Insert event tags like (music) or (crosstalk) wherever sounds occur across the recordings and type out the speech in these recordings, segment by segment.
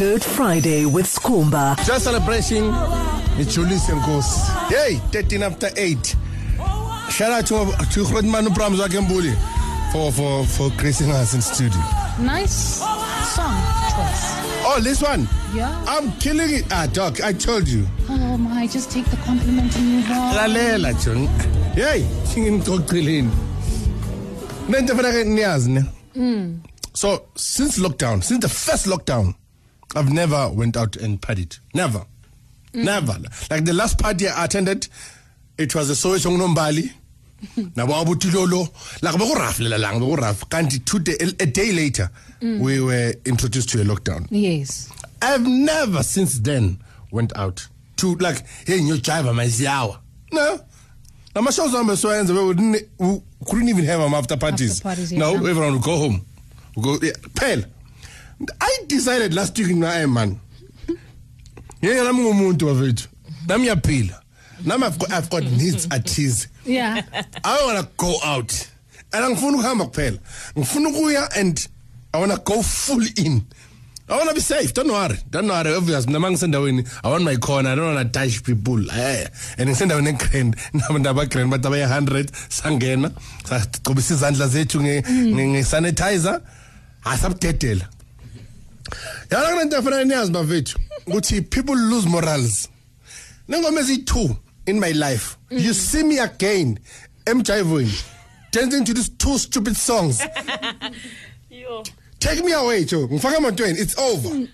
Good Friday with Skhumba. Just celebrating Julius Nkosi. Hey, 13 after 8. Shout out to to Grootman Prams Wakembuli for for for gracing us in studio. Nice song choice. Oh, this one. Yeah. I'm killing it. Ah, doc, I told you. Oh my, just take the compliment and move on. Lalela John. Hey, ngimxoxeleni. Nento fanele niyazi ne. So, since lockdown, since the first lockdown, I've never went out and partied. Never. Mm-hmm. Never. Like the last party I attended, it was a Soweto Nombali. (laughs) nabo abutilolo like beku rough lela lang beku rough kanti two day, a day later mm. we were introduced to a lockdown Yes. I've never since then went out to like hey ngiyojiva maziyawa no nama shows ambe so yenza we couldn't even have them after parties, After parties, no yeah. everyone would go home we go yeah, phela I decided last week na hey man. Yeke nami ngumuntu bafethu nami yaphila nami I've got, I've got needs athize Yeah. I want to go out. And angifuna ukuhamba kuphela. Ngifuna ukuya and I want to go full in. I want to be safe. Don't worry. Don't worry. Obvious mina mangisendaweni I want my corner. I don't want to touch people eh and ngisendaweni egrand. (laughs) Nabantu abagrand bathi abaye 100 sangena. Sagcobisa izandla zethu nge sanitizer asabudedela yala kunento efanele niyazi bafethu ukuthi people lose morals. Nengoma eziyi-two in my life you see me again emjivweni dancing to these two stupid songs. (laughs) Take me away jo ngifake emotweni it's over.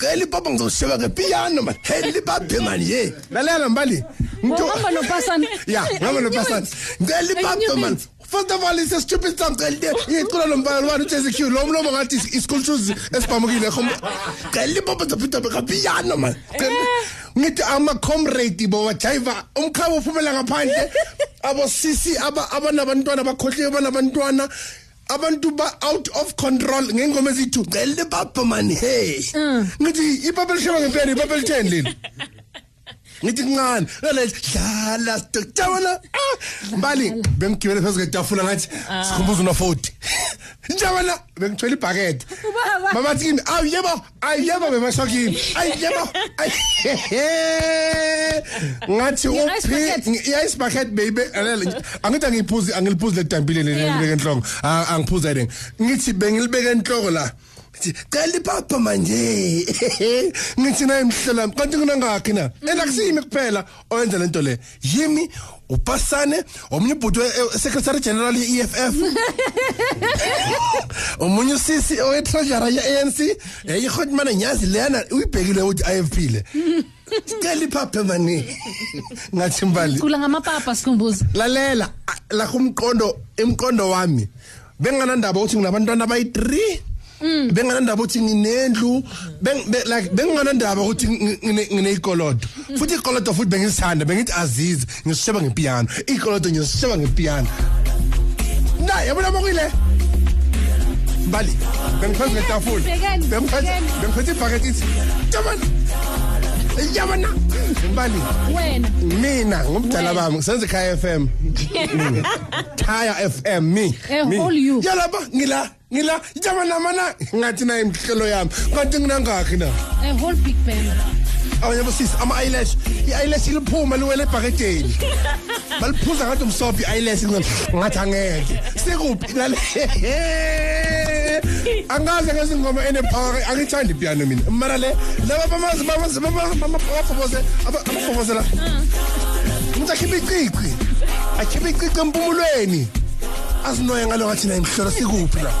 Cela ipapa ngizosheba ngepiano man. Hey libaphe man ye? Lalela mbali. noPasana? (laughs) ya ngihamba nopasana ngicela ipapa man First of all, it's a stupid song. Ngicela lo mbali wani uJesse Q. Lo mlomo ngathi is school shoes esibhamukile khom. Cela ipapa zopita ngepiano man. Ngithi ama comrade bo wajiva umkhaba uphumela ngaphandle. Abo sisi aba abanabantwana bakhohle abanabantwana. abantu ba out of control ngengoma ezithu cela ipapa man hey mm. ngithi ipapa lisheba ngempela ipapa litheni leli ngithi kuncane lona dlala sitokujabana mbali bengigibele phezulu kwetafula ngathi sikhumbuza una 40 njabana bengithwele ibhakede mama thini awuyebo ayiyebo bemashokini ayiyebo ngathi uphi yes bucket baby angithi angiphuzi angiliphuzi le dambile leli ngibeke enhloko angiphuza yini ngithi bengilibeke enhloko la cela ipapa manje? (laughs) Ngithi naye mhlela kanti kunangakhi na? Elakusimi kuphela oyenza lento le. Yimi upasane omunye ubhuti secretary general ye-EFF (laughs) omunye usisi owe-treasurer ye-ANC yayihotmana nyazi leyana uyibhekile ukuthi IFP le cela (laughs) ipapa mani ngathi mbali. Kula ngamapapa sikhumbuza. lalela a- la kumqondo imqondo wami. Benganandaba ukuthi nginabantwana abayi3 benganandaba ukuthi nginendlu beng- be- like benganandaba ukuthi ngi- ngine- ngineyikolodo futhi ikolodo futhi bengizithanda bengithi azizi ngisisheba ngepiano ikolodo ngizisheba ngepiano na yabona bakuyile mbali bengiphethe ngetafula Bhekani, bengiphethe bhekani. bengiphethe ibhakethi ithi yabona yabona mbali Wena. mina ngumdala Wena. bami senze khaya FM Mm. (laughs) khaya FM me Eh, me. all you. yalapha ngila ngila jamanamana ngathi naye imhlelo yami. Kanti nginangakhi na? A whole big band awanye bosisi ama-eyelash. I-eyelash iliphuma liwele ebhaketeni (laughs) baliphuza ngathi umsobho i-eyelash ngathi angeke. Sekuphi lale (laughs) angaze ngezingoma enepower angithandi ipiano mina. Mara le laba abafobozela umuntu akhipha icici. Akhipha icici empumulweni. Azinoye ngalo ngathi na imhlolo sikuphi la?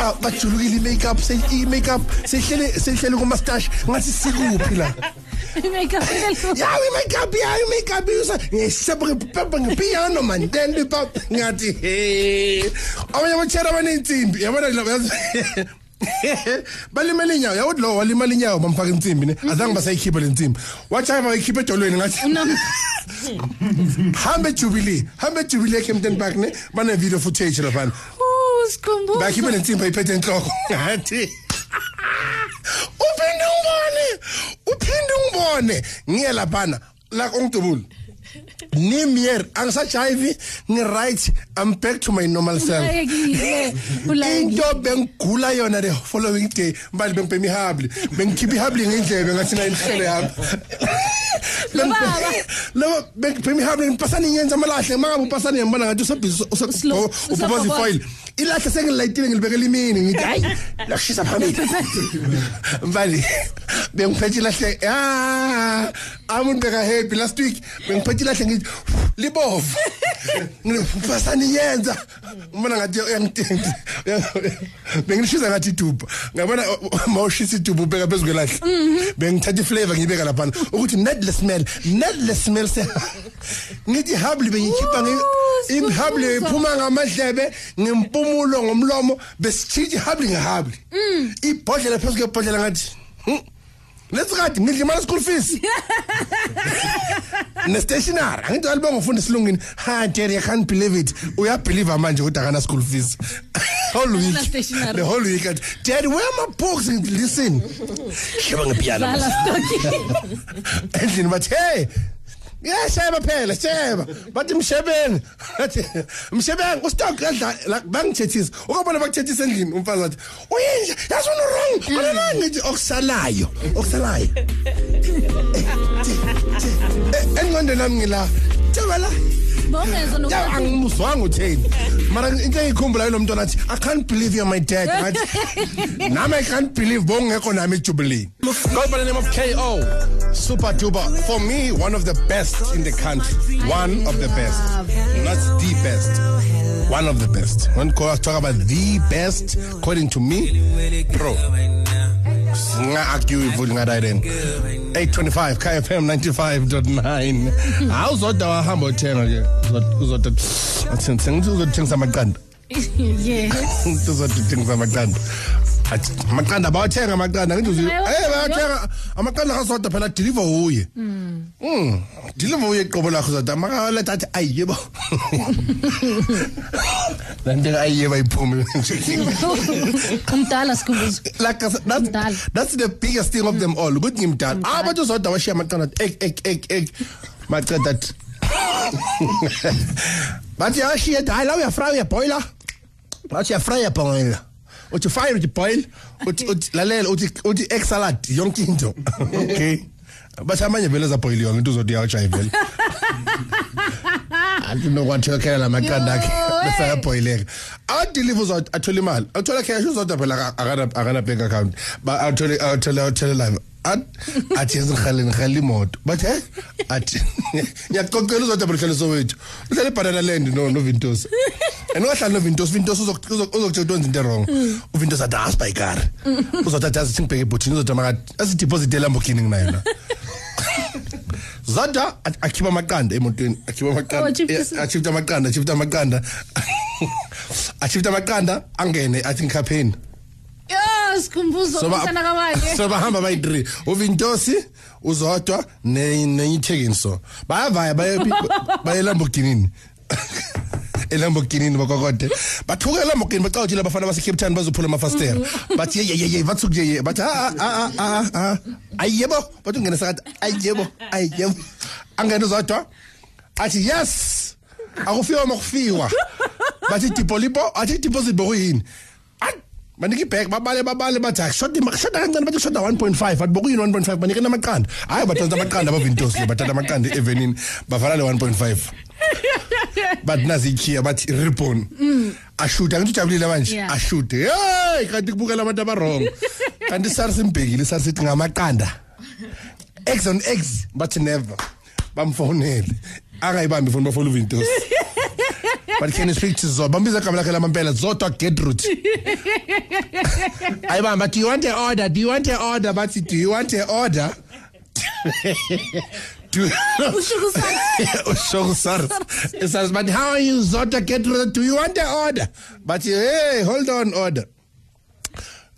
Ah, bajulukile i-makeup i-makeup sehlele sehlele kuma-stash ngathi sikuphi la? Makeup. yawo i-makeup yayo i-makeup yusa ngisheba ngepepa ngepiano man then ipap ngathi he abanye abatshera abaney'nsimbi yabona (laughs) la- (laughs) yazi- balimele inyawo yakuthi lo walimala inyawo bamfaka insimbi ne azange basayikhipha le nsimbi. Watshayiva wayikhipha edolweni ngathi Unam (laughs) hambe ejubilee hambe ejubilee ecampton park ne bane-video footage laphana. Oh, sikhumbuza. bakhiphe le nsimbi ayiphethe enhloko. (laughs) Ngathi uphinde ungibone uphinde ungibone. Ngiye laphana la ongidubule. Nimier angisajayivi ngi-right i'm back to my normal self. Into bengigula yona the following day mbali bengibhema ihabli bengikhipha ihabli ngendlebe ngathi na inhlelo yami Baba. bengibhema ihabli ngipasana inyenza amalahle. Mangabe upasana ngiyambona ngathi usebhizi ubhoboza ilahle sengilayitile ngilibekela imini ngithi hayi lakushisa phambili. (laughs) Mbali bengiphethe ilahle ah amuntu beka happy last week. Bengiphethe ngithi lahle ngithi libovu. (laughs) Ngiphasaniyenza ngibona ngathi uyangithinta bengishiza ngathi dupa ngabona mawushisa idupa ubeka phezulu kwelahle mhm. bengithatha iflavor ngiyibeka laphana. Ukuthi nedless smell nedless smell (laughs) ngithi habli bengikhipha ngi imhabli iphuma ngamadlebe ngempumulo ngomlomo besichitha habli ngehabli mm. ibhodlela phezulu kwebhodlela ngathi hmm. "Hmm, let's kade ngidla imali school fees. (laughs) Ne-stationary angithi alibe ngofunda esilungini ha jerry i can't believe it. Uyabhelieve manje ukuthi akana school fees. (laughs) Whole week. Stationery. the whole week. Athi jerry where are my books? Ngithi, listen. (laughs) Shiba ngepiano Dlala stoki. endlini bathi hey yasheba phela sheba. Bathi mshebeni. Bathi mshebeni ustok yadla bangithethisa ukubona bakuthethisa endlini umfazi wathi uyinja yasona wrong. Wena ngithi okusalayo okusalayo. Eh, engqondweni nami ngila tshebela Bongeza ya nokwazi. angimuzwanga utheni. Mara into engikhumbula yilo mntwana athi i can't believe you're my dad. Ngathi nami i can't believe bongekho nami ejubilee. Goes by the name of ko super duper for me one of the best in the country one of the best not the best one of the best when I talk about the best according to me bro singa-argue futhi ngadayi then 825 kfm 95.9 hawu zodwa wahamba othenga ke uzodwa sengithi uzothengisa amaqanda Yes. uzothengisa amaqanda athi amaqanda abawathenga amaqanda Bayawa- eh bayathenga. Amaqanda kasodwa phela deliver uye. Mm deliver uye qobo lakho zodwa makaletha athi ayebo lanto (laughs) ayebo iphume (laughs) Umdala Skhumbuzo. like I said, that's, the biggest thing of them all. Ukuthi ngimdala. Abantu zodwa washiya amaqanda ek ek ek ek. Maceda athi (laughs) bathi yashiya athi hayi la uyafry uyaboila bathi uyafry uyaboila uthi fire uthi boil uthi uthi lalela uthi uthi egg salad yonke into. Okay. Bathi amanye vele zabhoyile yonke into uzothi yawujayi vele anti nokwathokela lamaqanda akhe Yo, bese hey. ayabhoyileka adelive uzot athola imali. Athola cash uzodwa phela akana akana bank account. Ba athole athole athole live. At- athi ezirhaleni ngihalela imoto. But he? Athi (laughs) ngiyakucocela uzodwa belihlale sowethu uhlale ibhanana land novintosi and ungahlali novintosi vintosi uzokutshela ukuthi wenza into erong uvintosi athi asibha ikari uzothi athi azithi ngibheke ebhuthini uzothi makat asidiphozite elambokini nginayo la (laughs) zodwa akhipha amaqanda emotweni. Akhipha amaqanda. Oh, eh, achipta amaqanda achipta (laughs) amaqanda. Angene athi ngikhapheni sikhumbuzo umsana kabani (laughs) so bahamba bayi 3 uvintosi uzodwa neyithekini so. Bayavaya baye (laughs) baye Lamborghini elambokinini bakokode bathuka elambokini baca utshile abafana basecape town bazophula amafastera bathi yeyeyeye bathuku yeye bathi ayiyebo bathi ungene sakathi ayiyebo ayiyebo angene zodwa athi yes. Akufiwa makufiwa bathi dipolipo athi deposit bokuyini banike ibhek babale babale bathi akushota shoda kancane bathi shoda 1.5 bathi bokuyini 1.5 banike namaqanda hayi batonsa amaqanda abavintos le bathatha amaqanda evenini bavala le 1.5 bathi nazi ikhiya bathi ribbon ashuta ngithi ujabulile manje Yeah. ashute hey kanti kubukela abantu abarong kanti SARS imbhekile SARS ithi ngamaqanda X on X bathi never. Bamfonele akayibambi phone bafona uvintos (laughs) but can you speak to Zodwa bambiza igama lakhe lamampela Zodwa Gertrude ayibamba do you want an order do you want an order bathi do you want an order (laughs) do (laughs) Ushuku sana. Ushoku SARS. It says, but how are you, Zodwa Gertrude? Do you want an order? But hey, hold on, order.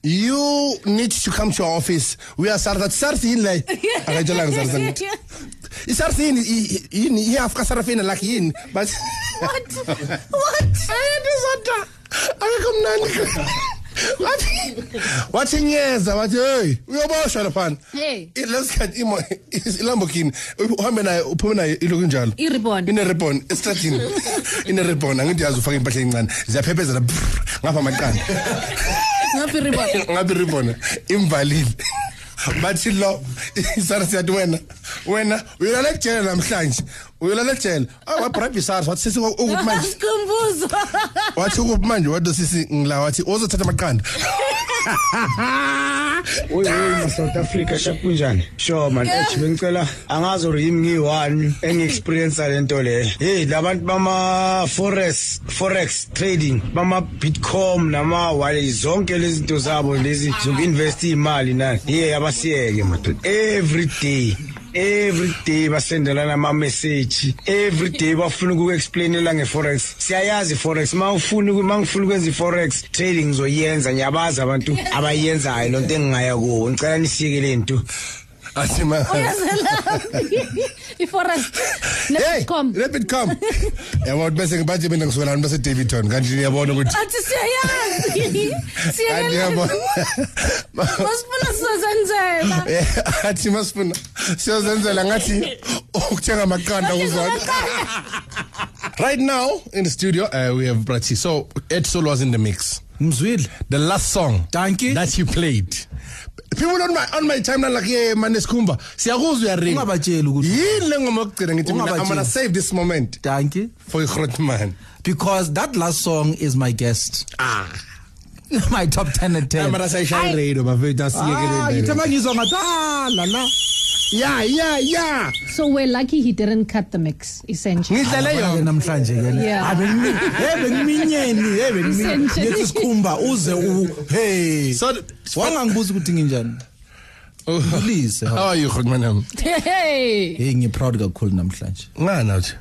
You need to come to our office. We are SARS. That SARS in like. (laughs) Akajala ng SARS (laughs) ngithi. I-SARS yini i- yini iyafuka Sarafina like yini but What? (laughs) What? ayinto Zodwa akekho mnandi wathi wathi nyeza wathi hey uyoboshwa laphana lesikhathi imo iLamborghini uhambe naye uphume naye iloku njalo I-ribbon. ine ribbon estradini ine ribbon angithi yazi ufaka impahla encane ziyaphephezela ngapha amaqanda ngaphi ribbon (laughs) ngathi ribbon imvalile. Bathi lo isara siyathi wena wena ejele namhlanje uyolala ejele awabribe isars wathi sisi ukuphi (laughs) manje sikhumbuzo wathi ukuphi manje wathi sisi ngila wathi uzothatha amaqanda (laughs) Oy oy South Africa shakunjani? Sure man, ethi bengicela angazi uri yimi ngiyi-one engi-experience lento le. Hey labantu bama forex forex trading bama Bitcoin nama wale zonke lezi zinto zabo lezi zoku-invest imali nani. Hey abasiyeke madoda. Every day every day basendelana ama message every day bafuna ukuexplainela ngeforex. Siyayazi forex mawufuna mangifuna ukwenza iforex trading ngizoyenza. Ngiyabazi abantu (laughs) abayenzayo lonto engingaya kuwo. Ngicela nisike lento athi ma i-forest hey netcom let it come. Yabona bese ngibathi mina ngisuka lana base Davidton kanti niyabona ukuthi athi siyayazi siyayazi masifuna sizozenzela athi masifuna siyozenzela ngathi ukuthenga amaqanda kuzona right now in the studio uh, we have Brati so Ed Solo was in the mix. Mzwile. the last song Dankie. that you played people on my on my timeline like yeah man esikhumba siyakuzwa uyaringa Ungabatsheli ukuthi yini le ngoma yokugcina ngithi mina I'm gonna save this moment thank you for your Grootman Because that last song is my guest. Ah. (laughs) my top 10 at 10. mara sayishaya radio bafethu Ah, asiyekele ngithema ngizwa ngathi ah la la. Yeah yeah yeah so we're lucky he didn't cut the mix essentially ngidlale ah, Ke yona namhlanje ke. Yeah. Ah, Abe hey eh, bengiminyeni, hey eh, bengiminyeni. Essentially. Yethi sikhumba uze u hey. so Wangangibuza ukuthi nginjani. Ulise. how are you Grootman hey Hey ngi proud kakhulu namhlanje. ngana uthi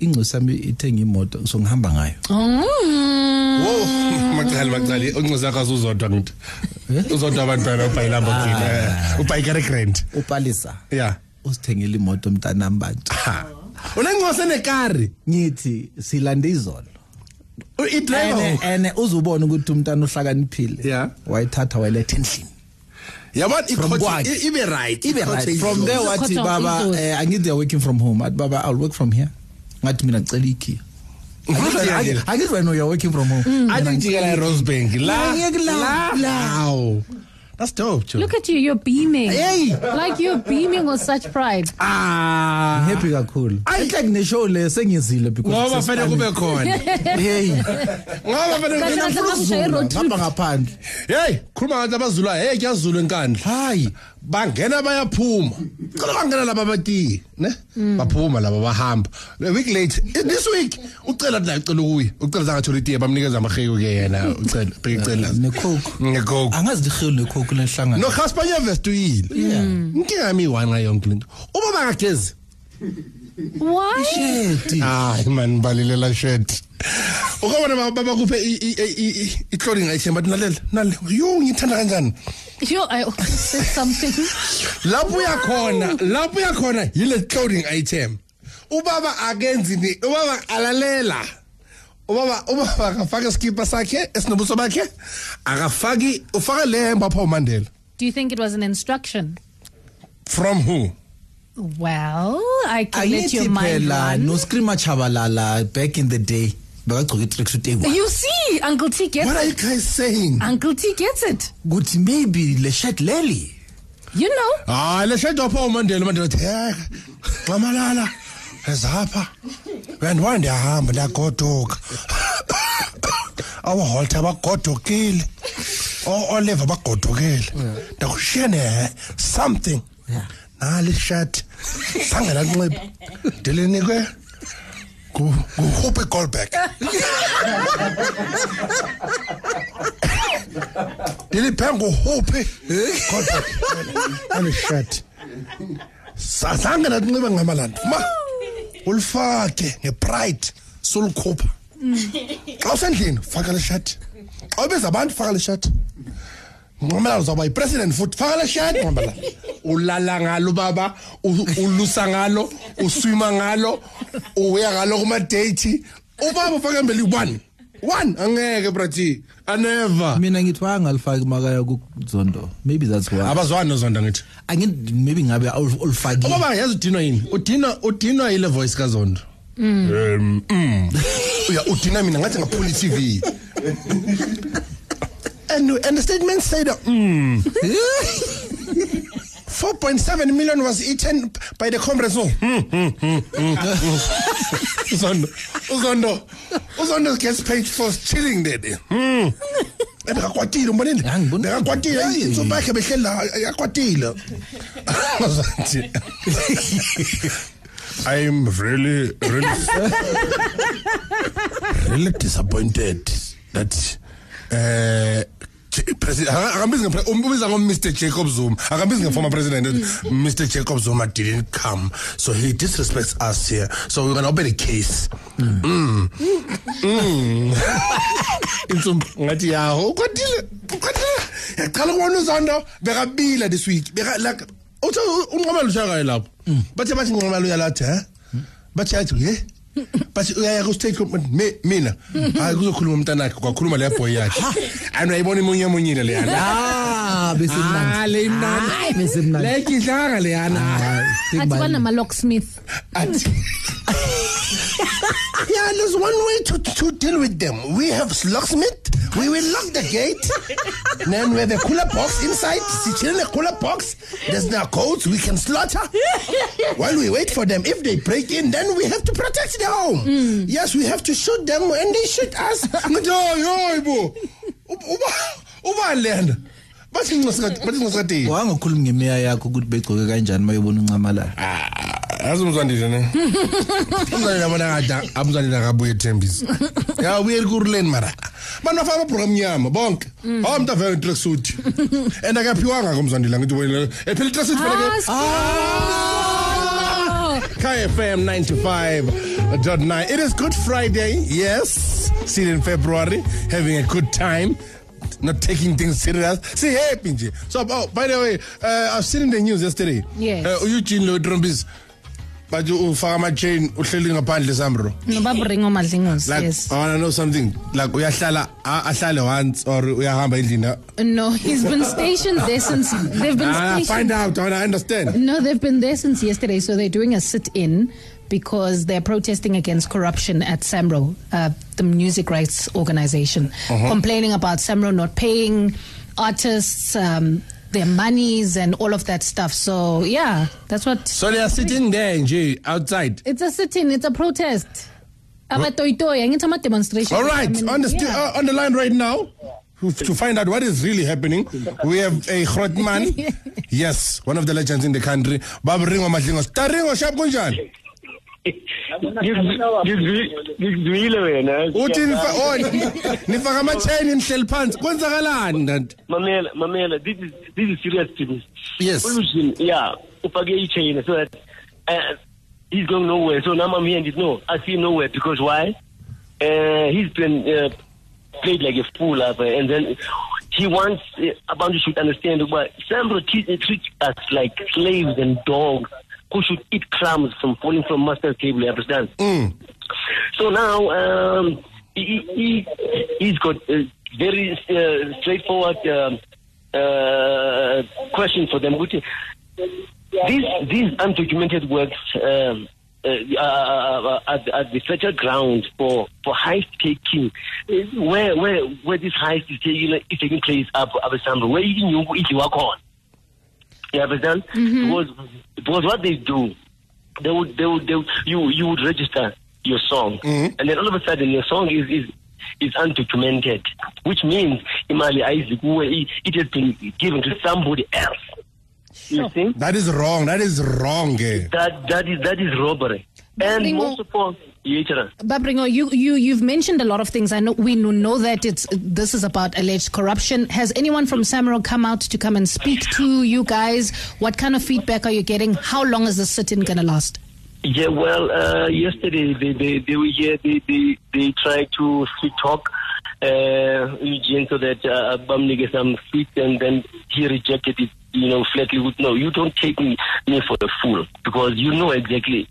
Ingcosi yami ithenga imoto so ngihamba ngayo. Mm. Wo, (laughs) macala macala uncoza yakho azuzodwa ngithi. Uzodwa abantwana ubhayi Lamborghini. Ubhayi Gary Grant. Upalisa. Yeah. Usithengele imoto mntanami bantu. Unengcose nekari. Ngithi silande izolo. I ene driver. ene uzubona ukuthi umntana uhlakaniphile Yeah. wayithatha wayiletha endlini Yabona From ikhothi kwakhe. ibe right. ibe right from there wathi Uzokhothwa baba idlozi. eh, angithi they are working from home athi baba i'll work from here ngathi mina ngicela ikhiya Ngizojikela. angithi wena you're working from home Athi ngijikela eRosebank la. Ngiyeke la, la. Wow. That's dope, Joe. look at you you're beaming Hey. like you're beaming with such pride ah. happy kakhulu enhle kuneshow le sengizile because Ngoba it's fanele kube khona. hey Ngoba fanele Kahle kube kahle kakushaye road trip. ngapha ngaphandle Hey, khuluma ngathi abazulu hey kuyazulu enkandla. Hayi, bangena bayaphuma. Cela bangena laba bati, ne? Baphuma laba bahamba. A week late, eh, this week ucela la ucela ukuya. Ucela zangathola itiye bamnikeza amaheyu ke yena, ucela beyicela. necoke Ngekho. angazi dihil necoke lenhlangano No Gaspar vest uyile. Inkinga yami iwani ngayo yonke lento. Uma bangagezi. Why? Shedi Hayi man balilela shit. Ukubona baba bakuphe i clothing item bathi nalela, nalela. Yo ngithanda kanjani? you i said something. Lapho uyakhona lapho uyakhona yile clothing item ubaba akenzi ni ubaba alalela. Ubaba ubaba akafaka iskipa sakhe esinobuso bakhe akafaki ufaka lemba apha uMandela. Do you think it was an instruction? From who? Well i can let angithi your mind phela run. no screamer Tshabalala back in the day bekagcoka i-tracksuit eyi you see uncle t gets what are it. you guys saying? Uncle t gets it. Kuthi maybe le shirt leli. You know. Hayi le shade apha uMandela uMandela uthi "Heka, xamalala ezapha. And why ndiyahamba ndiyagoduka awaholta bagodukile o-oliver bagodukile ndakushiya ne eh, something. Nali shirt zange lanxiba ndilinikwe ngu- nguWhoopi Goldberg. Ndiliphe nguWhoopi Goldberg. Ali shirt sazange latinxiba ngamalanda ma ulifake ngepride sulukhupha xa usendlini faka le shirt. Xa ubiza abantu faka le shirt nqamalala uzawuba yipresident futhi faka le shirt nqamalala (laughs) ulala ngalo baba ulusa ngalo uswima ngalo uya ngalo kumadeyithi ubaba ufake embeli one one. Angeke brati anever. Mina ngithi wangalifaki makaya kuzondo. Maybe that's why. Abazwani nozonda ngithi. Angithi maybe ngabe ul- ulifakile ubaba yazi udinwa yini? Udinwa udinwa ile voice kazondo. Um mm. uya udinwa mina ngathi ngaphula (laughs) i-tv and, and the statement said mm. (laughs) 4.7 million was eaten by the comrades so hmm, hmm, hmm, hmm, hmm. uzondo uzondo uzondo gets paid for chilling there there. hmm. umbonile bekakwatile Hayi. yakhe behleli la yakwatile I'm really, really, (laughs) really disappointed that uh, J- President, akambizi ngepre- umbiza ngo-Mr. Jacob Zuma akambizi nge-former president Mr. Jacob Zuma didn't come so he disrespects us here so we're gonna open a case mm. Mm. insumpa ngathi yaho ukwatile ukwatile yaqala ukubona uzondo bekabila this week beka like uthi unqomela ushakayo lapho bathe bathi nqomela uyalathi he bathi yathi ye bathi uyaya ku-state government Mi- mina. Hayi kuzokhuluma umntanakhe kwakhuluma leya boy yakhe. Ani uyayibona imunye emunyile leyana ah besimnandi. Ah, le imnandi. Hayi, besimnandi. Le kidlanga leyana Hayi, think athi about it. banama-locksmith athi. (laughs) Yeah there's one way to, to deal with them. We have locksmith. We will lock the gate. Then we have a cooler box inside. Sitting in a cooler box. There's no codes. We can slaughter. While we wait for them. If they break in then we have to protect down. Mm. Yes, we have to shoot them and they shoot us. (laughs) Yo yo bo. Uba uba lenda. Bathi ngincasika bathi ngincasika. Wangakhulumi ngemeya yakho ukuthi begcoke kanjani mayobona uncamalala. Ah, Azimzwandile ne. (laughs) Umzwandile abona kada amzwandile akabuye thembisa. Ya ubuye kuruleni mara. Bana fama program nyama bonke. Hmm. Hawu mntu avela track suit. And akaphiwanga komzwandile ngithi wena ephela track suit vele ke. Kaya FM 95 106.9. It is Good Friday, yes. Still in February, having a good time, not taking things serious. See, hey, Pinji. So, oh, by the way, uh, I've seen in the news yesterday. Yes. Uh, Eugene Lodrombis. But you farm a chain. uhleli ngaphandle sambro nobaburingo Madlingozi like, yes. i want to know something like we are sala once or we are uyahamba endlini no he's been stationed there since they've been ah, stationed. find out i understand no they've been there since yesterday so they're doing a sit-in because they're protesting against corruption at SAMRO, uh, the music rights organization, complaining about SAMRO not paying artists um, their monies and all of that stuff. So, yeah, that's what. So they are sitting there nje outside. It's a sitting. it's a protest. Abatoyitoy, and it's a demonstration. All right, I mean, on the stu- yeah. uh, on the line right now to to find out what is really happening. We have a Grotman, (laughs) yes, one of the legends in the country. Baba Ringo Madlingozi. Taringo? Ngizwile wena. Uthi nifa oh nifaka ama chain nihleli phansi. Kwenzakalani ndanti? mamela mamela this is this is serious business Yes. Olushini, yeah ufake i-chain so that uh, he's going nowhere. So now i'm here and he's no i see nowhere because why? Uh, he's been uh, played like a fool up and then he wants uh, abantu should understand but Sambro treat, treat us like slaves and dogs who should eat crumbs from falling from master's table you understand Mm. So now um, he, he he's got a very uh, straightforward um, uh, question for them. Which these these undocumented works um, uh, uh, at, at the federal ground for for heist taking, uh, where where where this heist is taking is taking place up up somewhere where you know if you are. You understand? Because because what they do, they would they would, they would you you would register your song, and then all of a sudden your song is is is undocumented, which means Imali Isaac it has been given to somebody else. You see? That is wrong. That is wrong. Eh? That that is that is robbery. And Ringo- most of all, yeah, Chara. Babringo, you, you, you've mentioned a lot of things. I know we know- that it's this is about alleged corruption. Has anyone from Samro come out to come and speak to you guys? What kind of feedback are you getting? How long is this sit-in going to last? Yeah, well, uh, yesterday they, they, they were here. They, they, they tried to sweet talk uh, Eugene so that uh, Bamni get some sweet, and then he rejected it, you know, flatly with no, you don't take me, me for a fool because you know exactly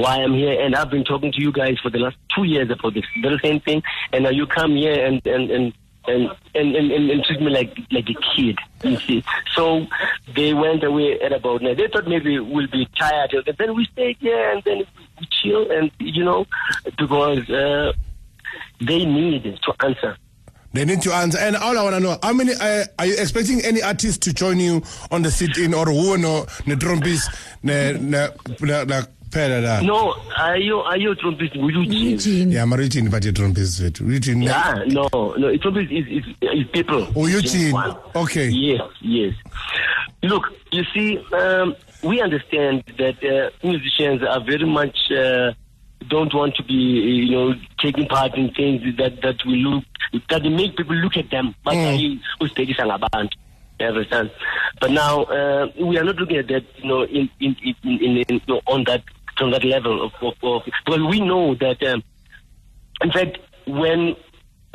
why I'm here, and I've been talking to you guys for the last two years about this very same thing, and now you come here and and and. And and, and, and, treat me like like a kid, you see. So they went away at about now. They thought maybe we'll be tired, and then we stayed here and then we chill, and you know, because uh, they need to answer. They need to answer. And all I want to know, how many uh, are you expecting any artists to join you on the sit-in or who no ne ne ne ne phela la. No, are you are you Trompies? Will you change? Eugene. Yeah, Marichin but the Trompies vethu. Eugene. Yeah, no, no. Trompies is is, is people. Oh, Eugene. One. Okay. Yes, yes. Look, you see, um, we understand that uh, musicians are very much uh, don't want to be, you know, taking part in things that that will look that make people look at them. But Mm. usitekisa ngabantu. You understand? But now uh, we are not looking at that, you know, in in in, in, in you know, on that on that level of, of, of because we know that. Um, in fact, when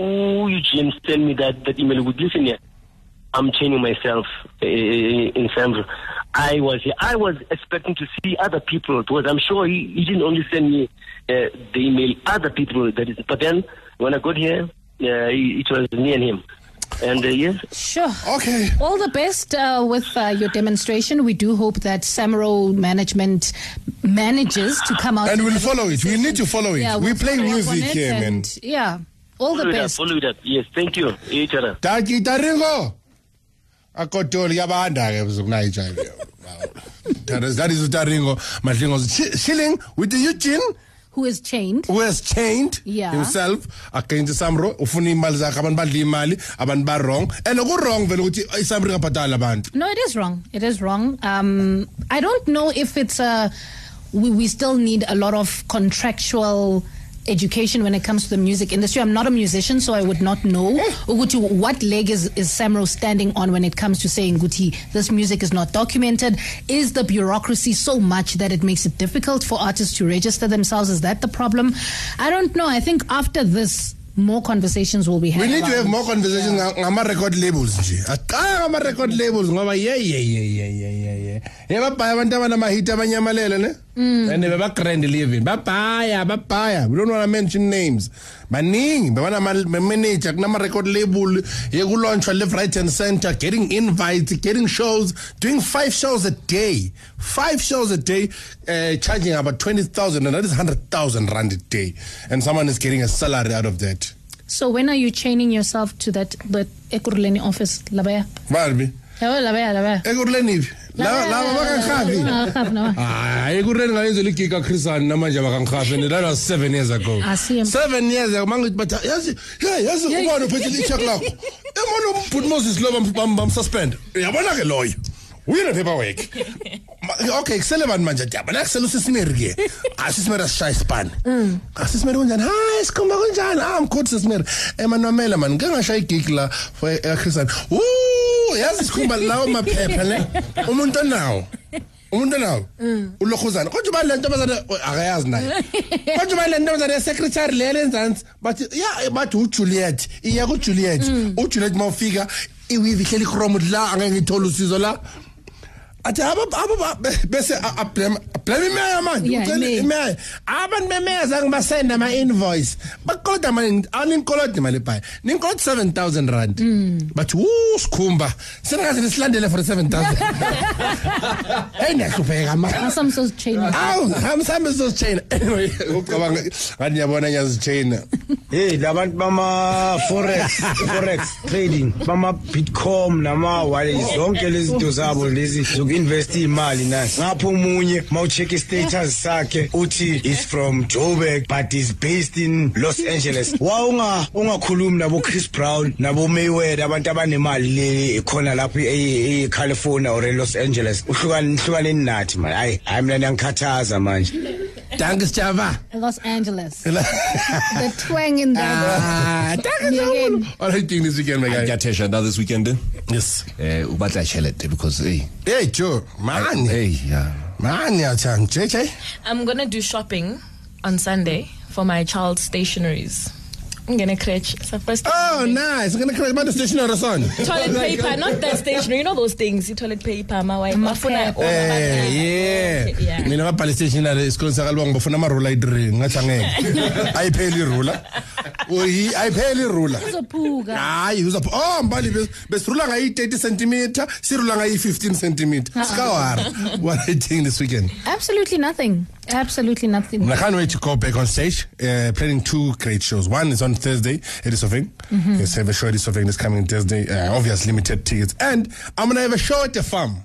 ooh, Eugene sent me that, that email with listen here, I'm changing myself uh, in Sandro. I was I was expecting to see other people because I'm sure he, he didn't only send me uh, the email, other people that is. But then when I got here, uh, it was me and him, and uh, yes, Sure. Okay. All the best uh, with uh, your demonstration. We do hope that Samro management manages to come out. And we'll follow it. We need to follow it. Yeah, we we'll play follow up on music it here, man. Yeah. All the follow that, best. follow that. Yes, thank you, each other. Taki Taringo. Akotoli yabanda ke buzokunayicha. That is that is Taringo. Madlingo chilling with the Eugene Who is chained? who has chained Yeah. himself against Samro ufuna imali zakhe abantu badla imali abantu ba wrong and wrong vele ukuthi iSamro ingabhadala abantu No, it is wrong. It is wrong. Um, I don't know if it's a. We, we still need a lot of contractual education when it comes to the music industry. I'm not a musician, so I would not know Uguti, what leg is, is Samro standing on when it comes to saying Guti, this music is not documented. Is the bureaucracy so much that it makes it difficult for artists to register themselves? Is that the problem? I don't know. I think after this more conversations will be had. We need to have more conversations yeah. on record labels. On record labels. Yeah, yeah, yeah, yeah, yeah, yeah. Yeah, yeah, yeah, yeah abantu abanamahit abanyamalele ne and bebagrand living. Babhaya babhaya we don't want to mention names. Baningi bebanamanager kunama-record label yekulaunchwa left right and center getting invites getting shows doing five shows a day. Five shows a day uh, charging about 20000 and that is 100000 rand a day. And someone is getting a salary out of that. So when are you chaining yourself to that the Ekurhuleni office, Labaya? Yabo Labaya, Labaya. Ekurhuleni. phi? lava bakangihafi hayi ekureni ngayenza ligiga chrisan namanje bakangihafi and that was seven years ago seven years ago lakho emona moses lo ke loyo okay kusele bantu manje kusele usisimeri ke asisimeri asishaya asisimeri kunjani hayi sikhumba kunjani ah sisimeri mani ke ngashaya la for Yazi sikhomba lawo maphepha le. Umuntu onawo. umuntu nawo mm. ulokhuzana. Kodwa uba le ntombazane? Akayazi naye. Kodwa uba le ntombazane? Yesecretary lele enzansi bathi ya bathi ujuliet. Iya kujuliet. Mm. Ujuliet ma ufika iwivi ihleli ikromu la angeke ngithole usizo la athi bese ablame imeya manje ucela imeya abantu bemeya zange ama-invoice. Bakoloda mali aninikoloda imali ebhaya ninikoloda i-seven thousand rand. Bathi wu sikhumba. Senakaze silandele for i-seven thousand. (laughs) Eyi ndiyahlupheka maawu hamsambe sizozitshayina anyway ucabanga ngathi ndiyabona ngiyazitshayina heyi labantu bama-forex forex trading bama-bitcoin nama-wale zonke lezi zabo lezi zokuinvest imali nasi ngapho umunye mawucheck status sakhe uthi is from Joburg but is based in Los Angeles. (laughs) Wa unga ungakhulumi nabo Chris Brown nabo Mayweather abantu abanemali le khona lapho e e- California or e Los Angeles. Uhlukani hlukaneni nathi man? Hayi hayi mina ngiyangikhathaza manje. Danke sijava Los Angeles. (laughs) the twang in that. ah danke Again. all right doing this weekend my guy ngiyatesha now this weekend? Yes. Eh ubatla chelete because hey hey joe man hey yeah man yathanda jj I'm gonna do shopping on Sunday for my child's stationaries. Ngene crutch so first Oh, nice. Ngene crazy about the stationery son. (laughs) toilet paper not that stationery you know those things toilet paper ma wife bafuna all Eh, yeah. Yeah. Mina ngabhala stationery esikoleni sakalibonga bafuna ama ruler ayi-3 ngathi angeke. (laughs) Ayipheli ruler. Ayipheli. Uzophuka. hayi oh mbali bes- besirula ngayi-30 centimeter sirula ngayi-15 centimeter skawara what are you doing this weekend Absolutely nothing. Absolutely nothing. I can't wait to go back on stage, uh, planning two great shows. One is on Thursday, Eddie Sofing. Yes, I have a show Sofing this coming Thursday. Uh, obvious limited tickets. And I'm going to have a show at the farm.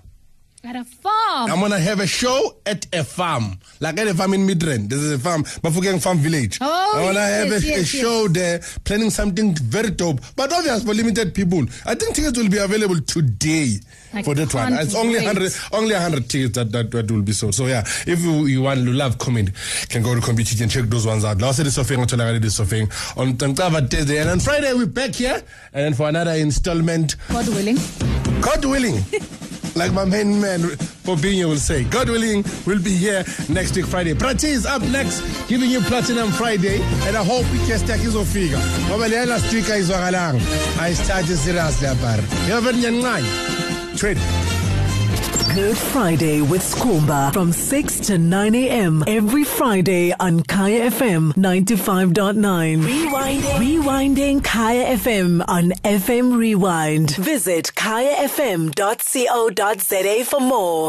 At a farm. I'm going to have a show at a farm. Like at a farm in Midrand. This is a farm, Bafokeng Farm Village. Oh, I want to yes, have a, yes, a yes. show there, planning something very dope. But obviously for limited people. I think tickets will be available today I for that one. It's only. 100 only 100 tickets that, that, that will be sold. So yeah, if you, you want to love comedy, can go to Computicket and check those ones out. Last is Sofing, Otolagadi is Sofing on Thursday. And on Friday, we're back here and then for another installment, God willing. God willing. (laughs) Like my main man Fabinho will say, God willing, we'll be here next week Friday. Prati is up next, giving you Platinum Friday, and I hope we can stack his offiga. Ngoba leya last week ayizwakalanga. I started seriously apart. Yabona nyancane. Trade. Good Friday with Skhumba from 6 to 9 a.m. every Friday on Kaya FM 95.9. Rewinding. Rewinding Kaya FM on FM Rewind. Visit kayafm.co.za for more.